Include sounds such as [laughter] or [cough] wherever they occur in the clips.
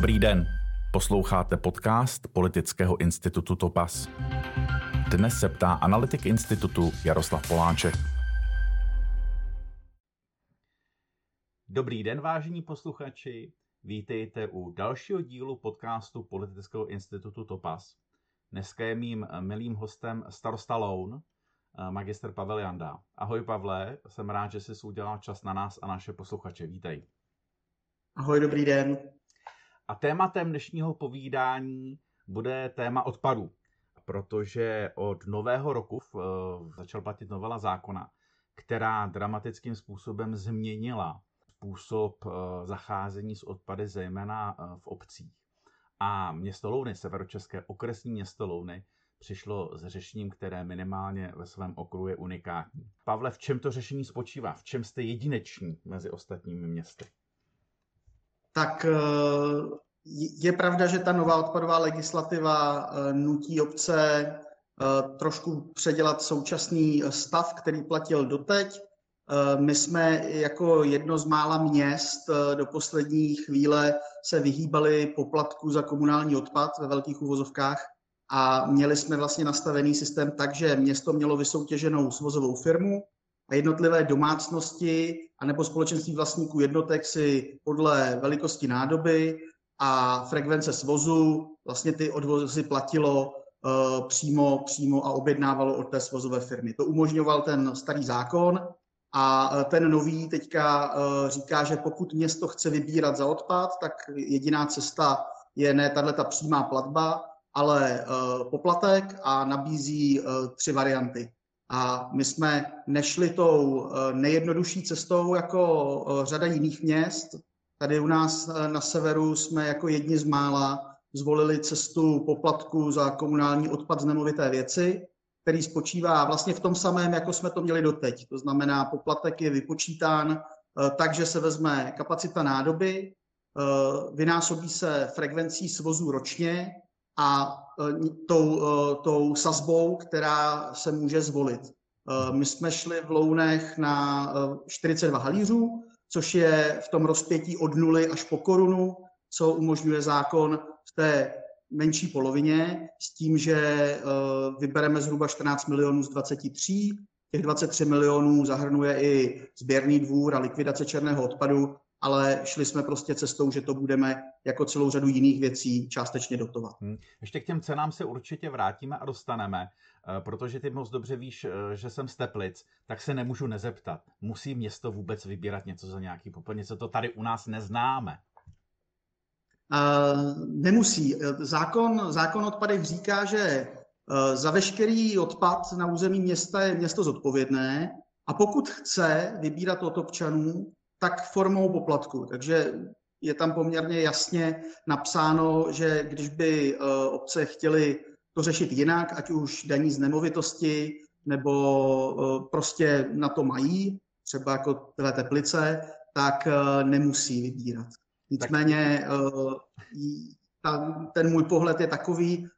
Dobrý den. Posloucháte podcast Politického institutu Topas. Dnes se ptá analytik institutu Jaroslav Poláček. Dobrý den, vážení posluchači. Vítejte u dalšího dílu podcastu Politického institutu Topas. Dneska je mým milým hostem starosta Loun, magister Pavel Janda. Ahoj Pavle, jsem rád, že jsi udělal čas na nás a naše posluchače. Vítej. Ahoj, dobrý den. A tématem dnešního povídání bude téma odpadu, protože od nového roku uh, začal platit novela zákona, která dramatickým způsobem změnila způsob uh, zacházení s odpady, zejména uh, v obcích. A město Louny, severočeské okresní město Louny, přišlo s řešením, které minimálně ve svém okruhu je unikátní. Pavle, v čem to řešení spočívá? V čem jste jedineční mezi ostatními městy? Tak eh, je pravda, že ta nová odpadová legislativa eh, nutí obce eh, trošku předělat současný stav, který platil doteď. My jsme jako jedno z mála měst do poslední chvíle se vyhýbali poplatku za komunální odpad ve velkých uvozovkách a měli jsme vlastně nastavený systém tak, že město mělo vysoutěženou svozovou firmu, a jednotlivé domácnosti anebo společenství vlastníků jednotek si podle velikosti nádoby a frekvence svozu vlastně ty odvozy platilo uh, přímo, přímo a objednávalo od té svozové firmy. To umožňoval ten starý zákon a eh, ten nový teďka uh, říká, že pokud město chce vybírat za odpad, tak jediná cesta je ne tahle ta přímá platba, ale uh, poplatek a nabízí tři varianty. A my jsme nešli tou nejjednodušší cestou jako řada jiných měst. Tady u nás eh, na severu jsme jako jedni z mála zvolili cestu poplatku za komunální odpad z nemovité věci, který spočívá vlastně v tom samém, jako jsme to měli doteď. To znamená, poplatek je vypočítán tak, že se vezme kapacita nádoby, vynásobí se frekvencí svozu ročně a tou, tou sazbou, která se může zvolit. My jsme šli v Lounech na 42 halířů, což je v tom rozpětí od nuly až po korunu, co umožňuje zákon v té menší polovině, s tím, že vybereme zhruba 14 milionů z 23. Těch 23 milionů zahrnuje i sběrný dvůr a likvidace černého odpadu, ale šli jsme prostě cestou, že to budeme jako celou řadu jiných věcí částečně dotovat. Hmm. Ještě k těm cenám se určitě vrátíme a dostaneme, eh, protože ty moc dobře víš, eh, že jsem z Teplic, tak se nemůžu nezeptat. Musí město vůbec vybírat něco za nějaký popel, co to tady u nás neznáme? Uh, nemusí. Zákon, zákon odpadech říká, že za veškerý odpad na území města je město zodpovědné a pokud chce vybírat od občanů, tak formou poplatku. Takže je tam poměrně jasně napsáno, že když by eh, obce chtěly to řešit jinak, ať už daní z nemovitosti, nebo eh, prostě na to mají, třeba jako tyhle teplice, tak eh, nemusí vybírat. Nicméně ten můj pohled je takový,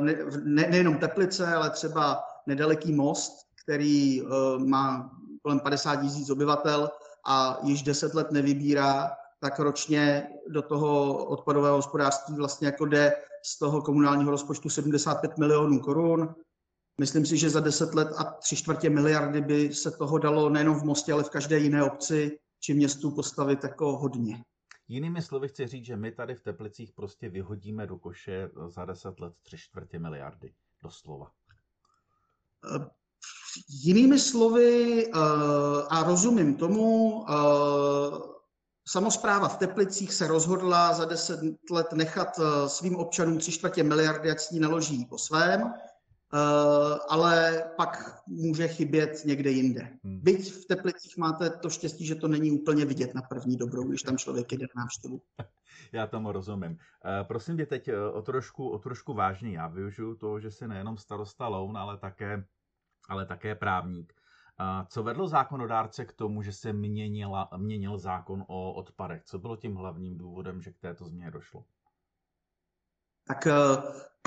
ne, nejenom Teplice, ale třeba nedaleký most, který má kolem 50 tisíc obyvatel, a již 10 let nevybírá, tak ročně do toho odpadového hospodářství vlastně jako jde z toho komunálního rozpočtu 75 milionů korun. Myslím si, že za 10 let a tři čtvrtě miliardy by se toho dalo nejenom v Mostě, ale v každé jiné obci či městu postavit jako hodně. Jinými slovy chci říct, že my tady v Teplicích prostě vyhodíme do koše za 10 let tři čtvrtě miliardy, doslova. Jinými slovy, eh, a rozumím tomu, eh, samozpráva v Teplicích se rozhodla za deset let nechat eh, svým občanům tři čtvrtě miliardy, ať s ní naloží po svém, ale pak může chybět někde jinde. Hmm. Byť v Teplicích máte to štěstí, že to není úplně vidět na první dobrou, když tam člověk jde na návštěvu. [laughs] Já tomu rozumím. Prosím tě teď o trošku, o trošku vážně. Já využiju toho, že jsi nejenom starosta Loun, ale také ale také právník. Co vedlo zákonodárce k tomu, že se měnila, měnil zákon o odpadech? Co bylo tím hlavním důvodem, že k této změně došlo? Tak eh,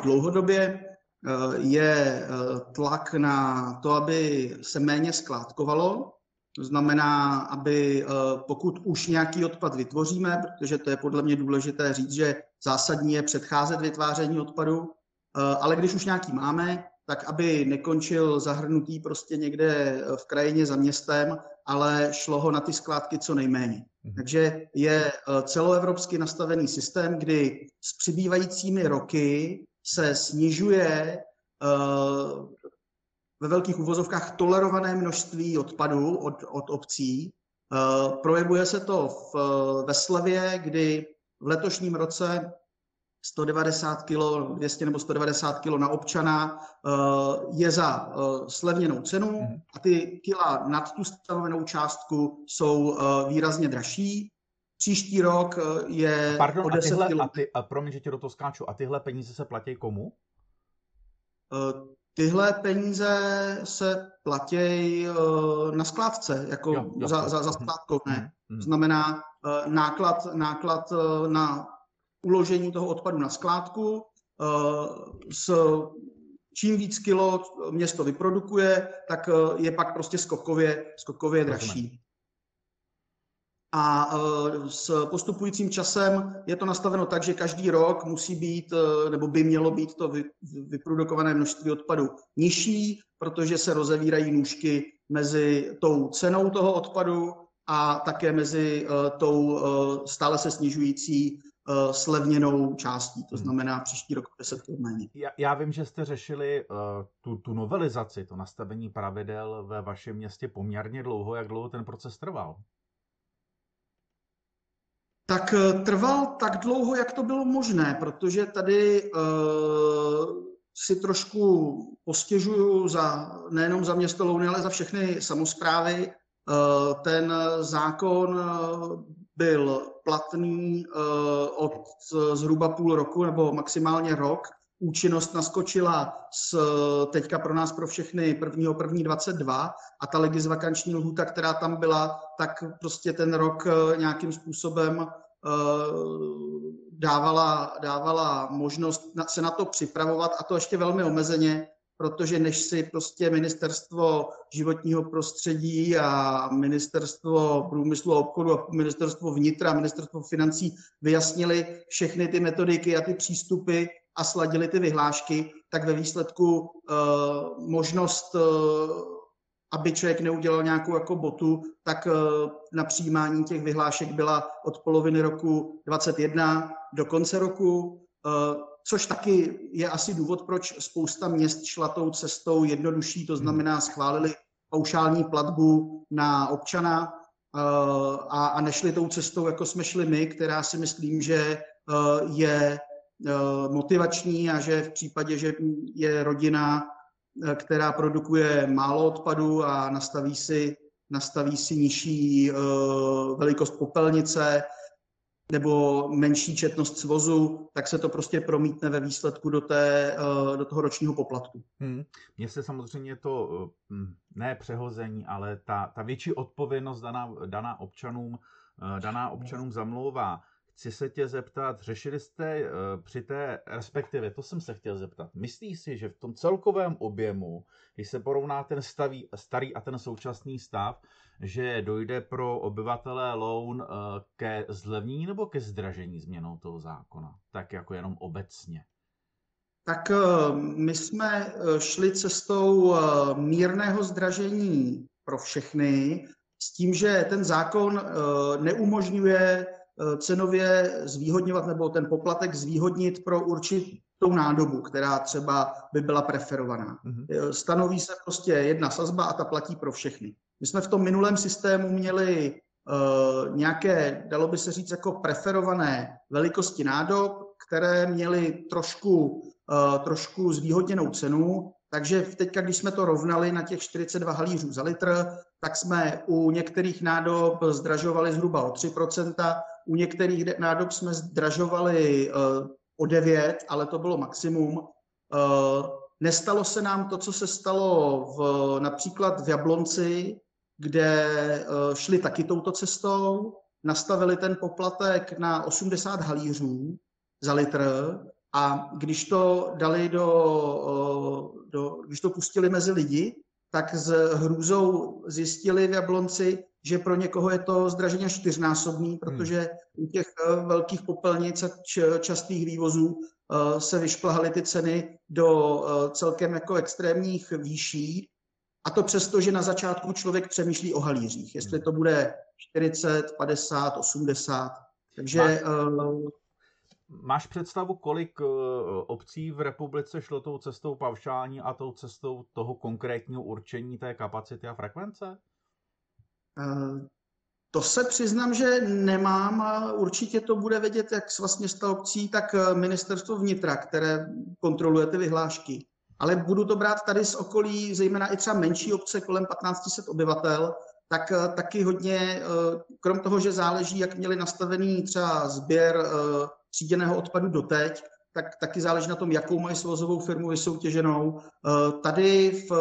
dlouhodobě eh, je eh, tlak na to, aby se méně skládkovalo. To znamená, aby pokud už nějaký odpad vytvoříme, protože to je podle mě důležité říct, že zásadní je předcházet vytváření odpadu, ale když už nějaký máme, tak aby nekončil zahrnutý prostě někde v krajině za městem, ale šlo ho na ty skládky co nejméně. Mhm. Takže je celoevropsky nastavený systém, kdy s přibývajícími roky se snižuje ve velkých uvozovkách tolerované množství odpadů od, od obcí. Projevuje se to v, ve slevě, kdy v letošním roce 190 kg, 200 nebo 190 kg na občana eh, je za eh, slevněnou cenu mhm. a ty kila nad tu stanovenou částku jsou eh, výrazně dražší. Příští rok je Pardon, o 10 a tyhle, kilo... a, ty, a promiň, že tě do toho skáču. A tyhle peníze se platí komu? Tyhle peníze se platí na skládce, jako jo, jo, za, za, za skládkovné. Mm, mm. To znamená náklad, náklad na uložení toho odpadu na skládku. Eh, s čím víc kilo město vyprodukuje, tak eh, je pak prostě skokově, skokově dražší. A eh, s postupujícím časem je to nastaveno tak, že každý rok musí být, nebo by mělo být to vyprodukované množství odpadu nižší, protože se rozevírají nůžky mezi tou cenou toho odpadu a také mezi tou stále se snižující uh, slevněnou částí, to hmm. znamená příští rok 10 méně. Já, já vím, že jste řešili uh, tu, tu novelizaci, to nastavení pravidel ve vašem městě poměrně dlouho. Jak dlouho ten proces trval? Tak uh, trval tak dlouho, jak to bylo možné, protože tady uh, si trošku postěžuju za, nejenom za město Louny, ale za všechny samozprávy. Ten zákon byl platný eh, od zhruba půl roku nebo maximálně rok. Účinnost naskočila s, teďka pro nás pro všechny 1.1.22 a ta legisvakanční lhuta, která tam byla, tak prostě ten rok eh, nějakým způsobem eh, dávala, dávala možnost se na to připravovat a to ještě velmi omezeně, protože než si prostě ministerstvo životního prostředí a ministerstvo průmyslu a obchodu a ministerstvo vnitra a ministerstvo financí vyjasnili všechny ty metodiky a ty přístupy a sladili ty vyhlášky, tak ve výsledku uh, možnost, uh, aby člověk neudělal nějakou jako botu, tak uh, na přijímání těch vyhlášek byla od poloviny roku 2021 do konce roku což taky je asi důvod, proč spousta měst šla tou cestou jednodušší, to znamená schválili paušální platbu na občana eh, a, a nešli tou cestou, jako jsme šli my, která si myslím, že eh, je eh, motivační a že v případě, že je rodina, která produkuje málo odpadu a nastaví si, nastaví si nižší velikost popelnice, nebo menší četnost svozu, tak se to prostě promítne ve výsledku do, té, eh, do toho ročního poplatku. Hmm. Mně se samozřejmě to, eh, ne přehození, ale ta, ta větší odpovědnost daná, daná občanům, eh, daná občanům zamlouvá. Chci se tě zeptat, řešili jste při té, respektive to jsem se chtěl zeptat, myslíš si, že v tom celkovém objemu, když se porovná ten stavý, starý a ten současný stav, že dojde pro obyvatele Loun eh, ke zlevnění nebo ke zdražení změnou toho zákona? Tak jako jenom obecně. Tak eh, my jsme eh, šli cestou mírného zdražení pro všechny, s tím, že ten zákon neumožňuje cenově zvýhodňovat nebo ten poplatek zvýhodnit pro určitou nádobu, která třeba by byla preferovaná. Mm-hmm. Stanoví se prostě jedna sazba a ta platí pro všechny. My jsme v tom minulém systému měli uh, nějaké, dalo by se říct, jako preferované velikosti nádob, které měly trošku, uh, trošku zvýhodněnou cenu, takže teďka, když jsme to rovnali na těch 42 halířů za litr, tak jsme u některých nádob zdražovali zhruba o 3%, u některých nádob jsme zdražovali uh, o 9, ale to bylo maximum. Uh, nestalo se nám to, co se stalo v, například v Jablonci, kde eh, šli taky touto cestou, nastavili ten poplatek na 80 halířů za litr a když to dali do, eh, do když to pustili mezi lidi, tak s hrůzou zjistili v Jablonci, že pro někoho je to zdražení až čtyřnásobný, protože u těch velkých popelnic a častých vývozů se vyšplhaly ty ceny do celkem jako extrémních výší. A to přesto, že na začátku člověk přemýšlí o halířích, jestli to bude 40, 50, 80. Takže Máš, máš představu, kolik obcí v republice šlo tou cestou paušální a tou cestou toho konkrétního určení té kapacity a frekvence? Uh, to se přiznám, že nemám a určitě to bude vědět jak svaz města obcí, tak ministerstvo vnitra, které kontroluje ty vyhlášky. Ale budu to brát tady z okolí, zejména i třeba menší obce kolem 1500 obyvatel, tak eh, taky hodně, eh, krom toho, že záleží, jak měli nastavený třeba sběr eh, tříděného odpadu doteď, tak taky záleží na tom, jakou mají svozovou firmu vysoutěženou. Tady v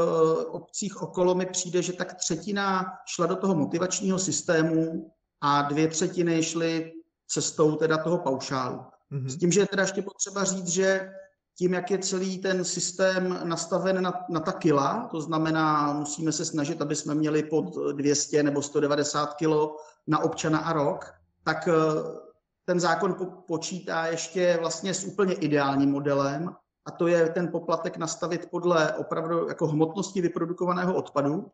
obcích okolo mi přijde, že tak třetina šla do toho motivačního systému a dvě třetiny šly cestou teda toho paušálu. Mm-hmm. S tím, že je teda ještě potřeba říct, že tím, jak je celý ten systém nastaven na, na ta kila, to znamená, musíme se snažit, aby jsme měli pod 200 nebo 190 kilo na občana a rok, tak eh, ten zákon po, počítá ještě vlastně s úplně ideálním modelem, a to je ten poplatek nastavit podle opravdu jako hmotnosti vyprodukovaného odpadu,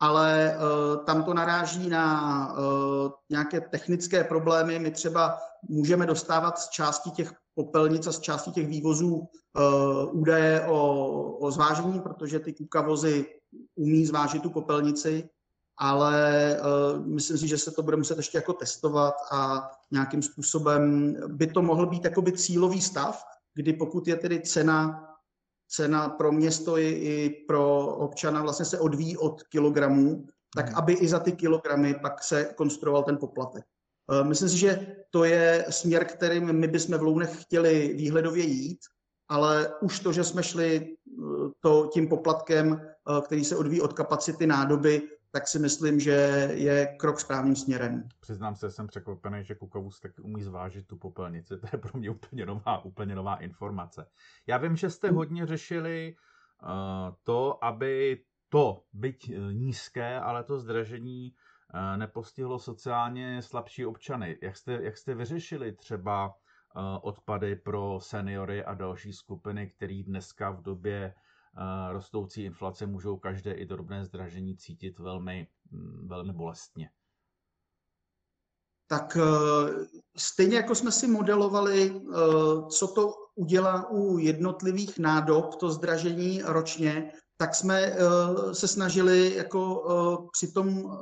ale uh, tam to naráží na uh, nějaké technické problémy. My třeba můžeme dostávat z části těch popelnic a z části těch vývozů uh, údaje o, o zvážení, protože ty kukavozy umí zvážit tu popelnici, ale uh, myslím si, že se to bude muset ještě jako testovat a nějakým způsobem by to mohl být jakoby cílový stav, kdy pokud je tedy cena cena pro město i, i pro občana vlastně se odvíjí od kilogramů, tak aby i za ty kilogramy pak se konstruoval ten poplatek. Eh, myslím si, že to je směr, kterým my bychom v Lounech chtěli výhledově jít, ale už to, že jsme šli eh, to, tím poplatkem, který se odvíjí od kapacity nádoby, tak si myslím, že je krok správným směrem. Přiznám se, jsem překvapený, že Kukavus taky umí zvážit tu popelnici. To je pro mě úplně nová, úplně nová informace. Já vím, že jste hodně řešili uh, to, aby to, byť nízké, ale to zdražení uh, nepostihlo sociálně slabší občany. Jak jste, jak jste vyřešili třeba odpady pro seniory a další skupiny, které dneska v době rostoucí inflace můžou každé i drobné zdražení cítit velmi, mm, velmi bolestně. Tak eh, stejně jako jsme si modelovali, eh, co to udělá u jednotlivých nádob, to zdražení ročně, tak jsme eh, se snažili jako při tom,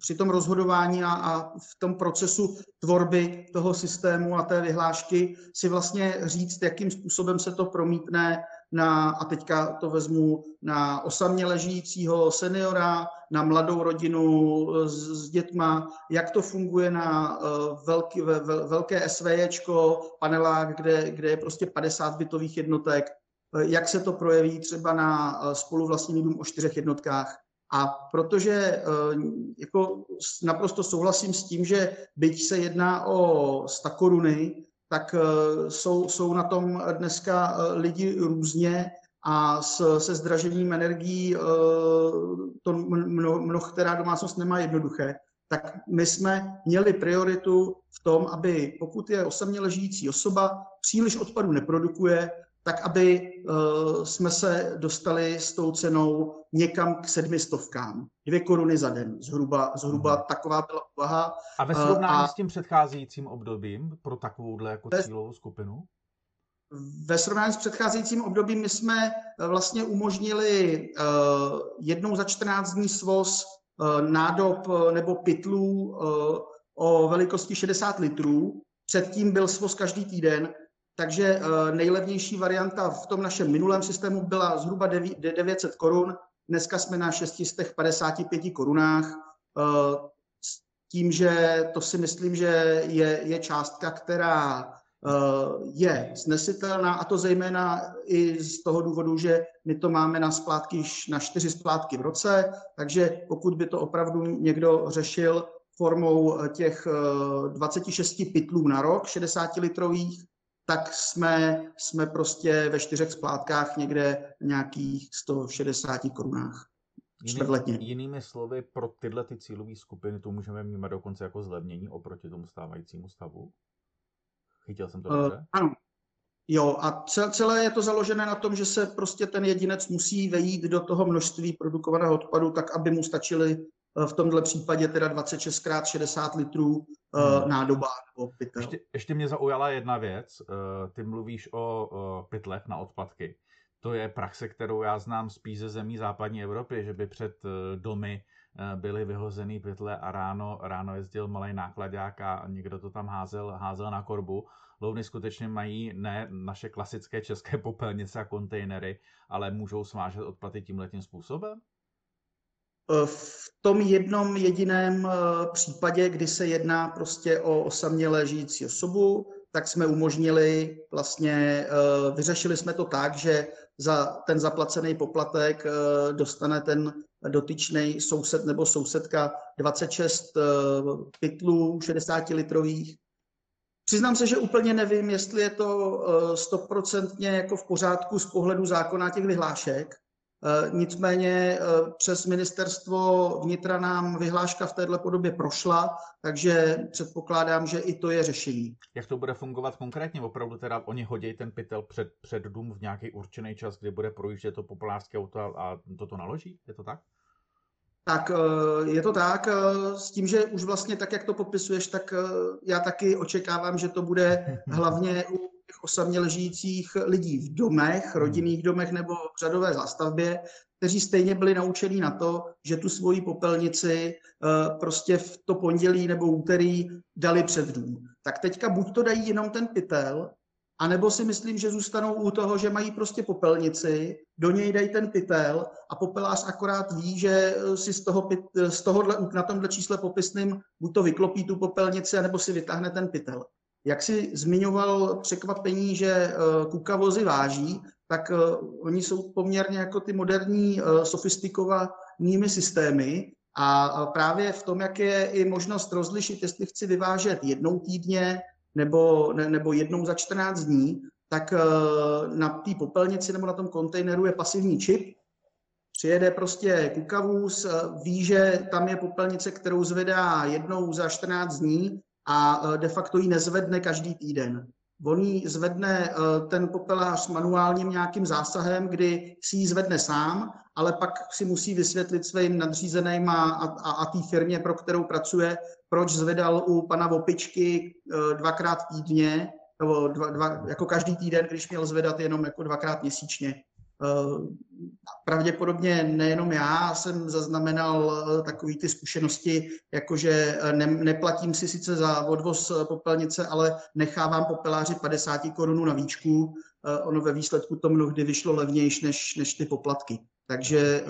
při tom rozhodování a, a v tom procesu tvorby toho systému a té vyhlášky si vlastně říct, jakým způsobem se to promítne na, a teďka to vezmu na osamě ležícího seniora, na mladou rodinu s, s dětma, jak to funguje na uh, velký, ve, ve, velké SVJčko, panelák, kde, kde je prostě 50 bytových jednotek, uh, jak se to projeví třeba na spoluvlastněný dům o čtyřech jednotkách. A protože jako naprosto souhlasím s tím, že byť se jedná o 100 koruny, tak eh, jsou, jsou na tom dneska eh, lidi různě a s, se zdražením energií eh, to mno, mnoho, která domácnost nemá jednoduché. Tak my jsme měli prioritu v tom, aby pokud je osaměle žijící osoba, příliš odpadu neprodukuje, tak aby uh, jsme se dostali s tou cenou někam k sedmistovkám. Dvě koruny za den, zhruba, zhruba hmm. taková byla úvaha. A ve srovnání uh, s tím předcházejícím obdobím pro takovouhle jako cílovou skupinu? Ve srovnání s předcházejícím obdobím my jsme eh, vlastně umožnili uh, jednou za 14 dní svoz uh, nádob nebo pytlů uh, o velikosti 60 litrů. Předtím byl svoz každý týden takže eh, nejlevnější varianta v tom našem minulém systému byla zhruba 900 korun. Dneska jsme na 655 korunách. Eh, s tím, že to si myslím, že je, je částka, která eh, je snesitelná a to zejména i z toho důvodu, že my to máme na splátky na čtyři splátky v roce, takže pokud by to opravdu někdo řešil formou těch 26 pytlů na rok, 60 litrových, tak jsme, jsme prostě ve čtyřech splátkách někde nějakých 160 korunách. čtvrtletně. Jinými slovy, pro tyhle ty cílové skupiny to můžeme mít dokonce jako zlevnění oproti tomu stávajícímu stavu? Chytil jsem to uh, dobře? Ano. Jo, a celé je to založené na tom, že se prostě ten jedinec musí vejít do toho množství produkovaného odpadu, tak aby mu stačily v tomhle případě teda 26 x 60 litrů hmm. nádoba nebo pytel. Ještě, ještě mě zaujala jedna věc. Ty mluvíš o pytlech na odpadky. To je praxe, kterou já znám spíš ze zemí západní Evropy, že by před eh, domy eh, byly vyhozený pytle a ráno, ráno jezdil malý nákladák a někdo to tam házel, házel na korbu. Lovny skutečně mají ne naše klasické české popelnice a kontejnery, ale můžou svážet odpady tímhletím způsobem? Eh, v tom jednom jediném případě, kdy se jedná prostě o osamělé žijící osobu, tak jsme umožnili, vlastně vyřešili jsme to tak, že za ten zaplacený poplatek eh, dostane ten dotyčný soused nebo sousedka 26 eh, pytlů 60 litrových. Přiznám se, že úplně nevím, jestli je to eh, stoprocentně jako v pořádku z pohledu zákona těch vyhlášek, Eh, nicméně eh, přes ministerstvo vnitra nám vyhláška v této podobě prošla, takže předpokládám, že i to je řešení. Jak to bude fungovat konkrétně? Opravdu teda oni hodí ten pytel před, před dům v nějaký určený čas, kdy bude projíždět to populářské auto a toto naloží? Je to tak? Tak eh, je to tak, s tím, že už vlastně tak, jak to popisuješ, tak já taky očekávám, že to bude [laughs] hlavně u těch osaměle žijících lidí v domech, hmm. rodinných domech nebo v řadové zástavbě, kteří stejně byli naučení na to, že tu svoji popelnici eh, prostě v to pondělí nebo úterý dali před dům. Tak teďka buď to dají jenom ten pytel, anebo si myslím, že zůstanou u toho, že mají prostě popelnici, do něj dají ten pytel a popelář akorát ví, že si z, toho, z tohohle, na tomhle čísle popisným buď to vyklopí tu popelnici, anebo si vytáhne ten pytel. Jak si zmiňoval překvapení, že eh, kukavozy váží, tak eh, oni jsou poměrně jako ty moderní eh, sofistikovanými systémy a právě v tom, jak je i možnost rozlišit, jestli chci vyvážet jednou týdně nebo, ne, nebo jednou za 14 dní, tak na té popelnici nebo na tom kontejneru je pasivní čip, přijede prostě kukavůz, ví, že tam je popelnice, kterou zvedá jednou za 14 dní a e, de facto ji nezvedne každý týden. On ji zvedne e, ten popelář manuálním nějakým zásahem, kdy si ji zvedne sám, ale pak si musí vysvětlit svým nadřízeným a, a, a té firmě, pro kterou pracuje, proč zvedal u pana Vopičky e, dvakrát týdně, nebo dva, dva, jako každý týden, když měl zvedat jenom jako dvakrát měsíčně. Eh, pravděpodobně nejenom já jsem zaznamenal eh, takové ty zkušenosti, jakože eh, ne, neplatím si sice za odvoz popelnice, ale nechávám popeláři 50 korunů na výčku. Ono ve výsledku to mnohdy vyšlo levnější než, než ty poplatky. Takže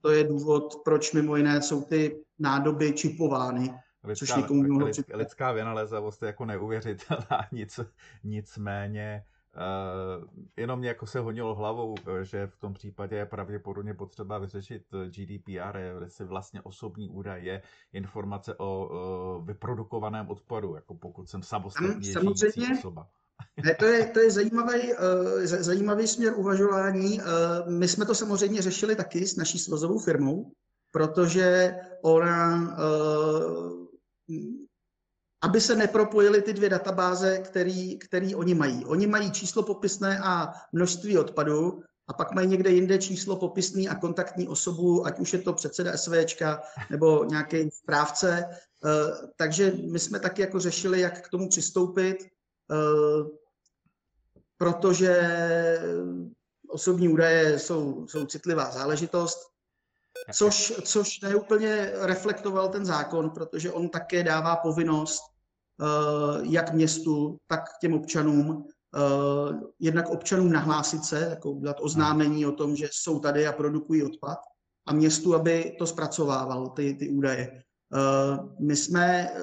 to je důvod, proč mimo jiné jsou ty nádoby čipovány. Lidská, což někomu lidská vynalézavost je jako neuvěřitelná, [laughs] nic, nicméně jenom mě jako se honilo hlavou, eh, že v tom případě je pravděpodobně potřeba vyřešit eh, GDPR, si vlastně osobní údaj je informace o vyprodukovaném odpadu, jako pokud jsem samostatně Samozřejmě. osoba. Ne, to je, to je zajímavý, uh, zajímavý směr uvažování. Uh, my jsme to samozřejmě řešili taky s naší svozovou firmou, protože ona uh, aby se nepropojily ty dvě databáze, který, který oni mají. Oni mají číslo popisné a množství odpadu, a pak mají někde jinde číslo popisný a kontaktní osobu, ať už je to předseda SVčka nebo nějaký správce. Eh, takže my jsme taky jako řešili, jak k tomu přistoupit, eh, protože osobní údaje jsou, jsou citlivá záležitost, což, což neúplně reflektoval ten zákon, protože on také dává povinnost jak městu, tak těm občanům, eh, jednak občanům nahlásit se, jako udělat oznámení o tom, že jsou tady a produkují odpad, a městu, aby to zpracovával, ty, ty údaje. Eh, my jsme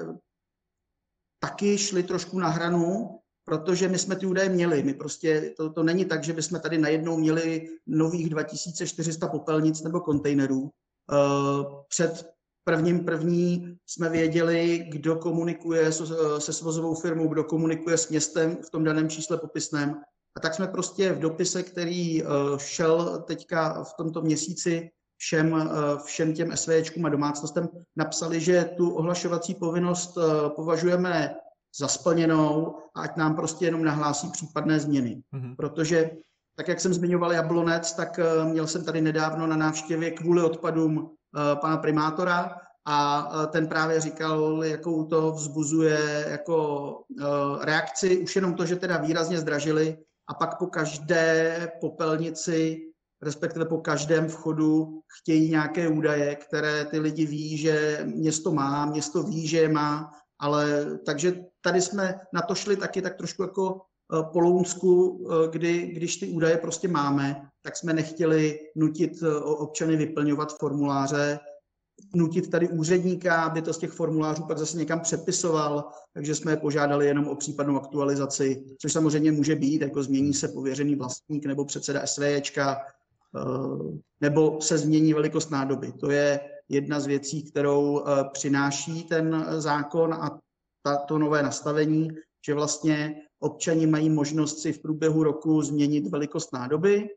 taky šli trošku na hranu, protože my jsme ty údaje měli. My prostě, to, to není tak, že bychom tady najednou měli nových 2400 popelnic nebo kontejnerů. Před prvním první jsme věděli, kdo komunikuje se svozovou firmou, kdo komunikuje s městem v tom daném čísle popisném. A tak jsme prostě v dopise, který eh, šel teďka v tomto měsíci, všem, všem těm SVčkům a domácnostem napsali, že tu ohlašovací povinnost považujeme za splněnou a ať nám prostě jenom nahlásí případné změny. Mm-hmm. Protože, tak jak jsem zmiňoval Jablonec, tak měl jsem tady nedávno na návštěvě kvůli odpadům pana primátora a ten právě říkal, jakou to vzbuzuje jako reakci, už jenom to, že teda výrazně zdražili a pak po každé popelnici, respektive po každém vchodu chtějí nějaké údaje, které ty lidi ví, že město má, město ví, že je má, ale takže tady jsme na to šli taky tak trošku jako po Lounsku, kdy, když ty údaje prostě máme, tak jsme nechtěli nutit občany vyplňovat formuláře, nutit tady úředníka, aby to z těch formulářů pak zase někam přepisoval, takže jsme je požádali jenom o případnou aktualizaci, což samozřejmě může být, jako změní se pověřený vlastník nebo předseda SVJčka, eh, nebo se změní velikost nádoby. To je jedna z věcí, kterou eh, přináší ten zákon a to nové nastavení, že vlastně občani mají možnost si v průběhu roku změnit velikost nádoby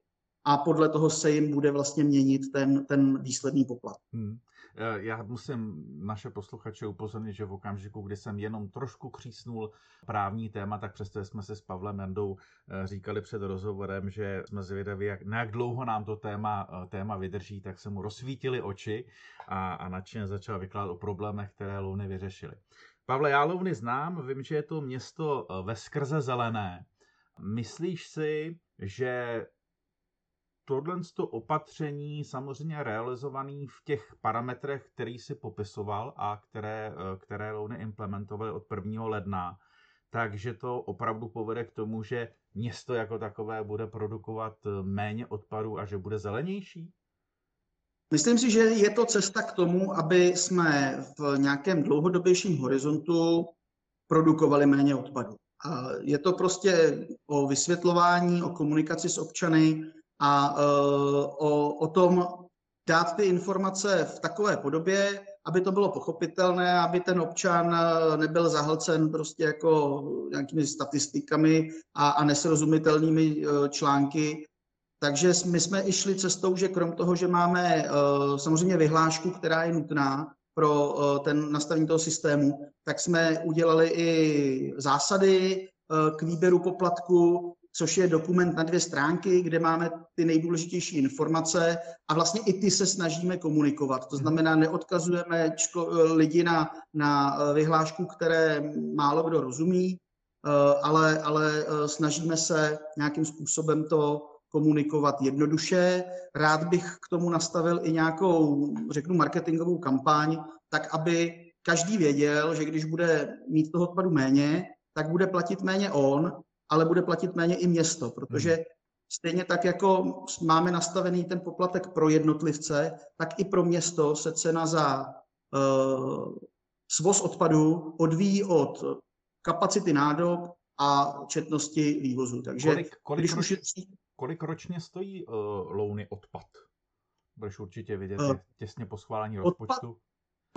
a podle toho se jim bude vlastně měnit ten, ten výsledný poplatek. Hmm. Eh, já musím naše posluchače upozornit, že v okamžiku, kdy jsem jenom trošku křísnul právní téma, tak přesto jsme se s Pavlem Jandou eh, říkali před rozhovorem, že jsme zvědaví, jak, na jak dlouho nám to téma, eh, téma vydrží, tak se mu rozsvítili oči a, a nadšeně začal vykládat o problémech, které Louny vyřešily. Pavle, já Louny znám, vím, že je to město ve skrze zelené. Myslíš si, že tohle opatření samozřejmě realizovaný v těch parametrech, který si popisoval a které, eh, které Louny implementovaly od 1. ledna, takže to opravdu povede k tomu, že město jako takové bude produkovat eh, méně odpadů a že bude zelenější? Myslím si, že je to cesta k tomu, aby jsme v nějakém dlouhodobějším horizontu produkovali méně odpadů. A je to prostě o vysvětlování, o komunikaci s občany, a e, o, o tom dát ty informace v takové podobě, aby to bylo pochopitelné, aby ten občan e, nebyl zahlcen prostě jako nějakými statistikami a, a nesrozumitelnými e, články. Takže my jsme i šli cestou, že krom toho, že máme samozřejmě vyhlášku, která je nutná pro ten nastavení toho systému, tak jsme udělali i zásady k výběru poplatku, což je dokument na dvě stránky, kde máme ty nejdůležitější informace a vlastně i ty se snažíme komunikovat. To znamená, neodkazujeme člo, lidi na, na vyhlášku, které málo kdo rozumí, eh, ale, ale eh, snažíme se nějakým způsobem to komunikovat jednoduše. Rád bych k tomu nastavil i nějakou, řeknu, marketingovou kampaň, tak aby každý věděl, že když bude mít toho odpadu méně, tak bude platit méně on ale bude platit méně i město, protože hmm. stejně tak, jako máme nastavený ten poplatek pro jednotlivce, tak i pro město se cena za uh, svoz odpadu odvíjí od kapacity nádob a četnosti vývozu. Takže kolik, kolik, když ročně, už kolik ročně stojí uh, louny odpad? Budeš určitě vidět uh, těsně po schválení rozpočtu.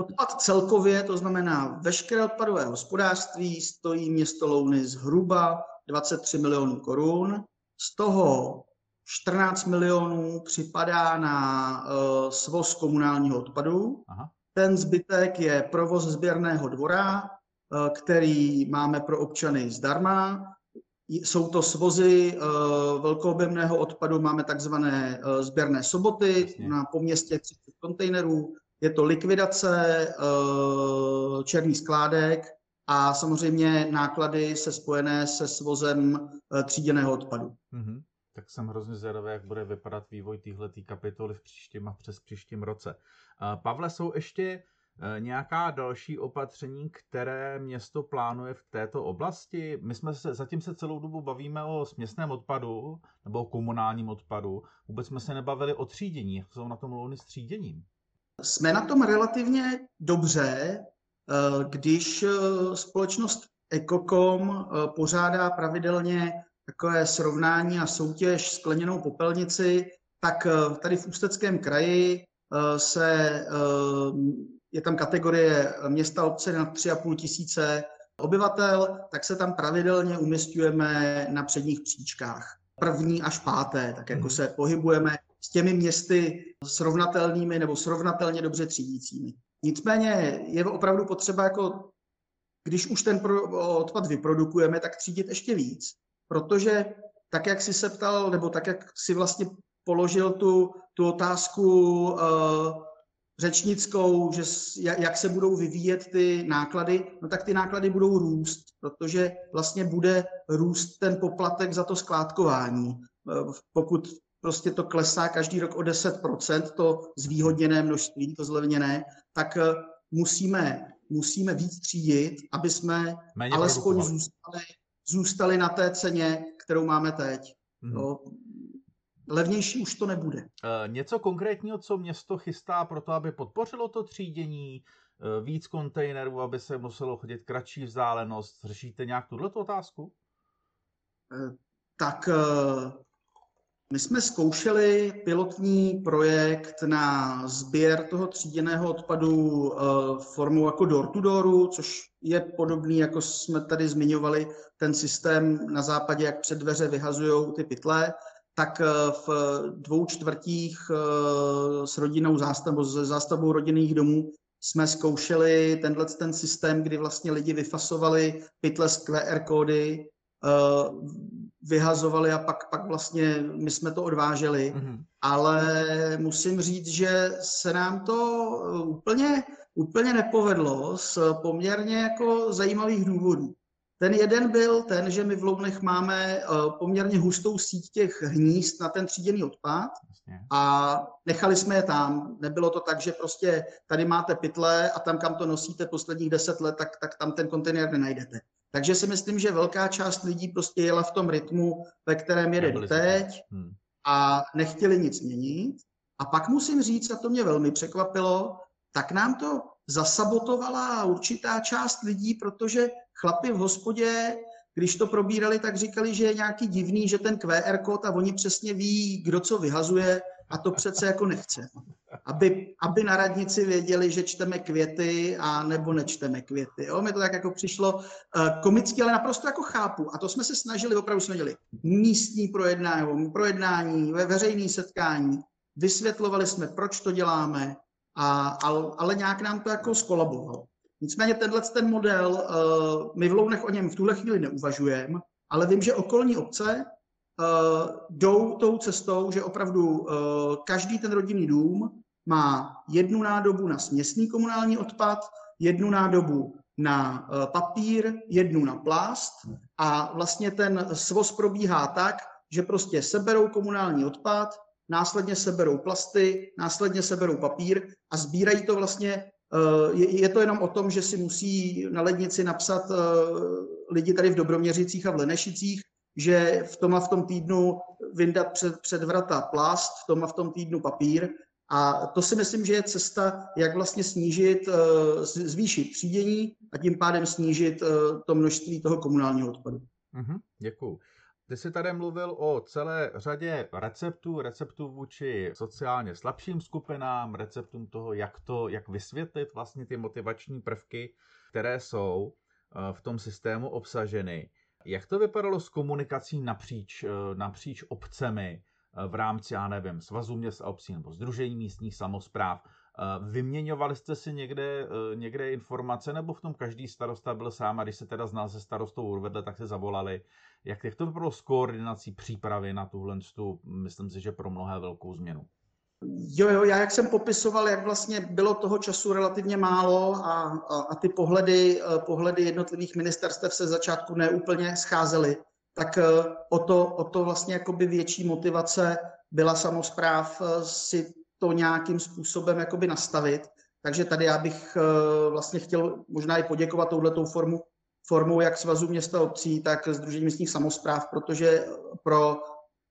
Odpad celkově, to znamená veškeré odpadové hospodářství, stojí město Louny zhruba 23 milionů korun. Z toho 14 milionů připadá na uh, svoz komunálního odpadu. Aha. Ten zbytek je provoz sběrného dvora, který máme pro občany zdarma. Jsou to svozy uh, velkoobjemného odpadu, máme takzvané uh, sběrné soboty Jasně. na po městě 30 kontejnerů. Je to likvidace černých skládek a samozřejmě náklady se spojené se svozem eh, tříděného odpadu. Mm-hmm. Tak jsem hrozně zvědavý, jak bude vypadat vývoj téhle kapitoly v příštím a přes příštím roce. Eh, Pavle, jsou ještě eh, nějaká další opatření, které město plánuje v této oblasti? My jsme se, zatím se celou dobu bavíme o směsném odpadu nebo o komunálním odpadu. Vůbec jsme se nebavili o třídění. Jak jsou na tom louny s tříděním? Jsme na tom relativně dobře. Eh, když eh, společnost Ecocom eh, pořádá pravidelně takové srovnání a soutěž skleněnou popelnici, tak tady v Ústeckém kraji se, je tam kategorie města obce na 3,5 tisíce obyvatel, tak se tam pravidelně umistujeme na předních příčkách. První až páté, tak jako hmm. se pohybujeme s těmi městy srovnatelnými nebo srovnatelně dobře třídícími. Nicméně je opravdu potřeba, jako, když už ten odpad vyprodukujeme, tak třídit ještě víc, protože tak, jak jsi se ptal, nebo tak, jak si vlastně položil tu, tu otázku uh, řečnickou, že jak se budou vyvíjet ty náklady, no tak ty náklady budou růst, protože vlastně bude růst ten poplatek za to skládkování. Eh, pokud prostě to klesá každý rok o 10%, to zvýhodněné množství, to zlevněné, tak eh, musíme, musíme víc třídit, aby jsme Méně alespoň zůstali, zůstali na té ceně, kterou máme teď. Mm-hmm. No, levnější už to nebude. E, něco konkrétního, co město chystá pro to, aby podpořilo to třídění, e, víc kontejnerů, aby se muselo chodit kratší vzdálenost. Řešíte nějak tuhle otázku? E, tak my jsme zkoušeli pilotní projekt na sběr toho tříděného odpadu formou jako door to dooru, což je podobný, jako jsme tady zmiňovali, ten systém na západě, jak před dveře vyhazují ty pytle tak eh, v dvou čtvrtích eh, s rodinou zástavbou, s zástavbou rodinných domů jsme zkoušeli tenhle ten systém, kdy vlastně lidi vyfasovali pytle z QR kódy, eh, vyhazovali a pak, pak vlastně my jsme to odváželi. Mm-hmm. Ale musím říct, že se nám to úplně, úplně nepovedlo z poměrně jako zajímavých důvodů. Ten jeden byl ten, že my v Lounech máme eh, poměrně hustou síť těch hnízd na ten tříděný odpad a nechali jsme je tam. Nebylo to tak, že prostě tady máte pytle a tam, kam to nosíte posledních deset let, tak, tak tam ten kontejner nenajdete. Takže si myslím, že velká část lidí prostě jela v tom rytmu, ve kterém jede teď hmm. a nechtěli nic měnit. A pak musím říct, a to mě velmi překvapilo, tak nám to zasabotovala určitá část lidí, protože chlapi v hospodě, když to probírali, tak říkali, že je nějaký divný, že ten QR kód a oni přesně ví, kdo co vyhazuje a to přece jako nechce. Aby, aby na radnici věděli, že čteme květy a nebo nečteme květy. Jo? Mi to tak jako přišlo uh, komicky, ale naprosto jako chápu. A to jsme se snažili, opravdu jsme dělali místní projednání, projednání, ve veřejné setkání. Vysvětlovali jsme, proč to děláme, a, ale, ale nějak nám to jako skolabovalo. Nicméně tenhle ten model, uh, my v Lounech o něm v tuhle chvíli neuvažujeme, ale vím, že okolní obce uh, jdou tou cestou, že opravdu uh, každý ten rodinný dům má jednu nádobu na směsný komunální odpad, jednu nádobu na uh, papír, jednu na plast a vlastně ten svoz probíhá tak, že prostě seberou komunální odpad, následně seberou plasty, následně seberou papír a sbírají to vlastně Eh, je, to jenom o tom, že si musí na lednici napsat eh, lidi tady v Dobroměřicích a v Lenešicích, že v tom a v tom týdnu vyndat před, před vrata plast, v tom a v tom týdnu papír. A to si myslím, že je cesta, jak vlastně snížit, eh, zvýšit třídění a tím pádem snížit to množství toho komunálního odpadu. Mm-hmm, děkuju. Ty jsi tady mluvil o celé řadě receptů, receptů vůči sociálně slabším skupinám, receptům toho, jak to, jak vysvětlit vlastně ty motivační prvky, které jsou eh, v tom systému obsaženy. Jak to vypadalo s komunikací napříč, eh, napříč obcemi eh, v rámci, já nevím, Svazu měst a obcí nebo Združení místních samozpráv? Vyměňovali jste si někde, někde informace, nebo v tom každý starosta byl sám a když se teda znal se starostou vedle, tak se zavolali jak, jak to vypadalo s koordinací přípravy na tuhle, myslím si, že pro mnohé velkou změnu? Jo, jo, já jak jsem popisoval, jak vlastně bylo toho času relativně málo a, a, a ty pohledy, eh, pohledy jednotlivých ministerstev se začátku neúplně scházely, tak eh, o to, o to vlastně jakoby větší motivace byla samozpráv eh, si to nějakým způsobem jakoby nastavit. Takže tady já bych vlastně chtěl možná i poděkovat touhletou formu formou jak Svazu města obcí, tak Združení místních samozpráv, protože pro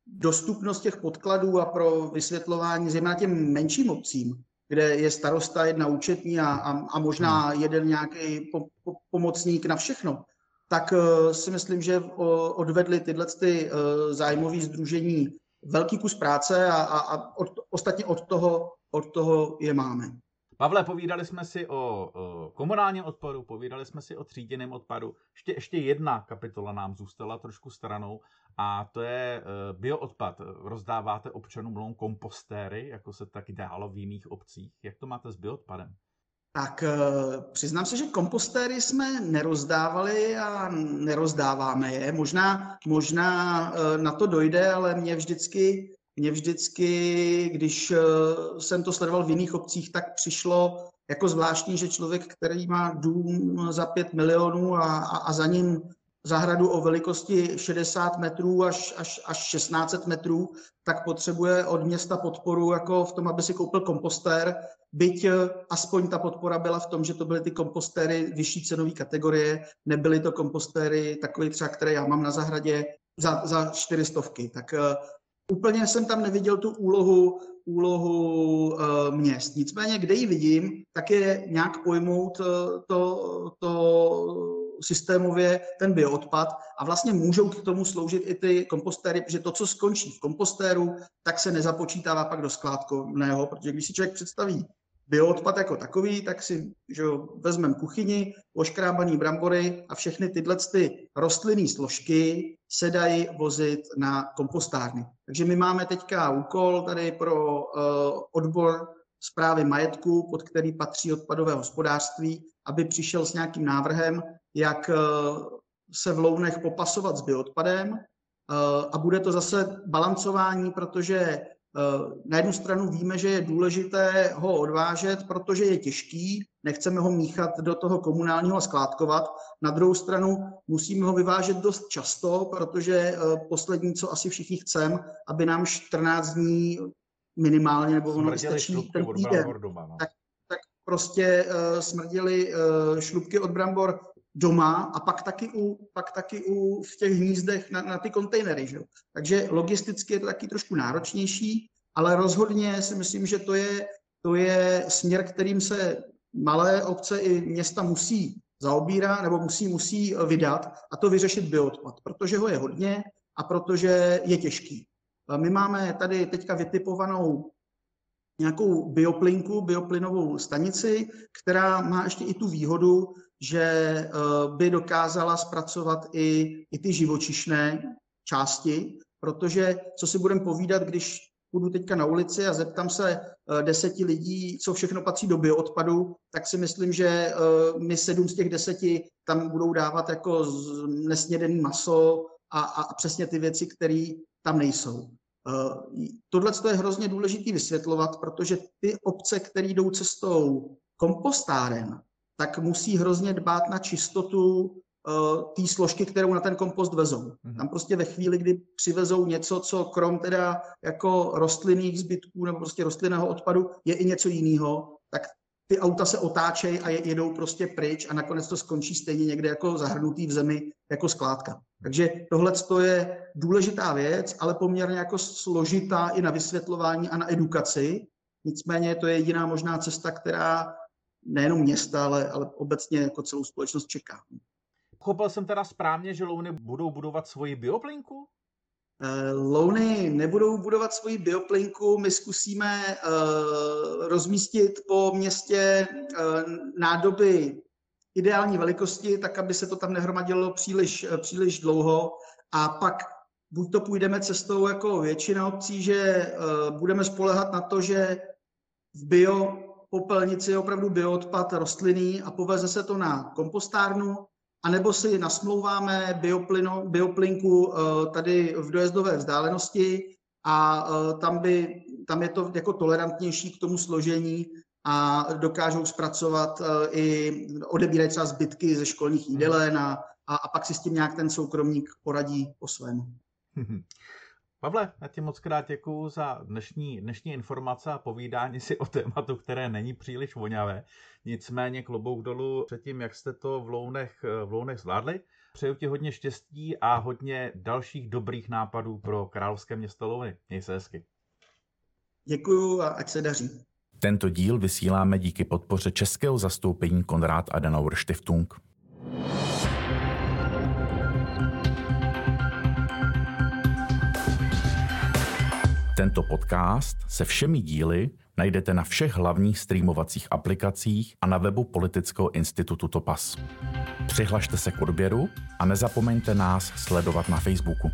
dostupnost těch podkladů a pro vysvětlování zejména těm menším obcím, kde je starosta jedna účetní a, a, a možná hmm. jeden nějaký po, po, pomocník na všechno, tak uh, si myslím, že uh, odvedli tyhle ty, uh, zájmové združení velký kus práce a, a, a od, ostatně od toho, od toho je máme. Pavle, povídali jsme si o, o komunálním odpadu, povídali jsme si o tříděném odpadu. Ještě, ještě jedna kapitola nám zůstala trošku stranou a to je uh, bioodpad. Rozdáváte občanům long kompostéry, jako se tak dálo v jiných obcích. Jak to máte s bioodpadem? Tak eh, přiznám se, že kompostéry jsme nerozdávali a nerozdáváme je. Možná, možná eh, na to dojde, ale mě vždycky mě vždycky, když eh, jsem to sledoval v jiných obcích, tak přišlo jako zvláštní, že člověk, který má dům za 5 milionů a, a, a za ním zahradu o velikosti 60 metrů až, až, až 16 metrů, tak potřebuje od města podporu jako v tom, aby si koupil kompostér, byť eh, aspoň ta podpora byla v tom, že to byly ty kompostéry vyšší cenové kategorie, nebyly to kompostéry takové třeba, které já mám na zahradě za, za čtyřistovky. Tak eh, Úplně jsem tam neviděl tu úlohu, úlohu uh, měst. Nicméně, kde ji vidím, tak je nějak pojmout uh, to, to systémově ten bioodpad a vlastně můžou k tomu sloužit i ty kompostéry, protože to, co skončí v kompostéru, tak se nezapočítává pak do skládkovného, protože když si člověk představí bioodpad jako takový, tak si že vezmeme kuchyni, oškrábaný brambory a všechny tyhle ty rostlinné složky se dají vozit na kompostárny. Takže my máme teďka úkol tady pro uh, odbor zprávy majetku, pod který patří odpadové hospodářství, aby přišel s nějakým návrhem, jak uh, se v Lounech popasovat s bioodpadem. Uh, a bude to zase balancování, protože na jednu stranu víme, že je důležité ho odvážet, protože je těžký, nechceme ho míchat do toho komunálního a skládkovat. Na druhou stranu musíme ho vyvážet dost často, protože eh, poslední, co asi všichni chceme, aby nám 14 dní minimálně, nebo ono stačí ten týden, no. tak, tak prostě uh, smrděli uh, šlubky od brambor doma a pak taky u, pak taky u v těch hnízdech na, na ty kontejnery. Že? Takže logisticky je to taky trošku náročnější, ale rozhodně si myslím, že to je, to je směr, kterým se malé obce i města musí zaobírat nebo musí, musí vydat a to vyřešit bioodpad, protože ho je hodně a protože je těžký. My máme tady teďka vytipovanou nějakou bioplinku, bioplynovou stanici, která má ještě i tu výhodu, že eh, by dokázala zpracovat i, i ty živočišné části, protože co si budeme povídat, když půjdu teďka na ulici a zeptám se eh, deseti lidí, co všechno patří do bioodpadu, tak si myslím, že eh, mi sedm z těch deseti tam budou dávat jako nesnědený maso a, a přesně ty věci, které tam nejsou. Tohle je hrozně důležité vysvětlovat, protože ty obce, které jdou cestou kompostáren, tak musí hrozně dbát na čistotu uh, té složky, kterou na ten kompost vezou. Mm-hmm. Tam prostě ve chvíli, kdy přivezou něco, co krom teda jako rostlinných zbytků nebo prostě rostlinného odpadu je i něco jiného, tak ty auta se otáčejí a jedou prostě pryč a nakonec to skončí stejně někde jako zahrnutý v zemi jako skládka. Takže tohle je důležitá věc, ale poměrně jako složitá i na vysvětlování a na edukaci. Nicméně to je jediná možná cesta, která nejenom města, ale, ale obecně jako celou společnost čeká. Chopil jsem teda správně, že Louny budou budovat svoji bioplinku? Eh, Louny nebudou budovat svoji bioplinku, my zkusíme uh, rozmístit po městě uh, nádoby ideální velikosti, tak aby se to tam nehromadilo příliš, příliš dlouho a pak buď to půjdeme cestou jako většina obcí, že uh, budeme spolehat na to, že v bio popelnici je opravdu bioodpad rostlinný a poveze se to na kompostárnu, anebo si nasmlouváme bioplino, bioplinku eh, tady v dojezdové vzdálenosti a eh, tam, by, tam je to jako tolerantnější k tomu složení a dokážou zpracovat eh, i odebírat třeba zbytky ze školních jídelen a, a, a pak si s tím nějak ten soukromník poradí po svému. Pavle, já ti moc krát děkuju za dnešní, dnešní informace a povídání si o tématu, které není příliš voňavé. Nicméně klobouk dolů před tím, jak jste to v Lounech, v Lounech zvládli. Přeju ti hodně štěstí a hodně dalších dobrých nápadů pro královské město Louny. Měj se hezky. Děkuju a ať se daří. Tento díl vysíláme díky podpoře českého zastoupení Konrad Adenauer Stiftung. Tento podcast se všemi díly najdete na všech hlavních streamovacích aplikacích a na webu Politického institutu Topas. Přihlašte se k odběru a nezapomeňte nás sledovat na Facebooku.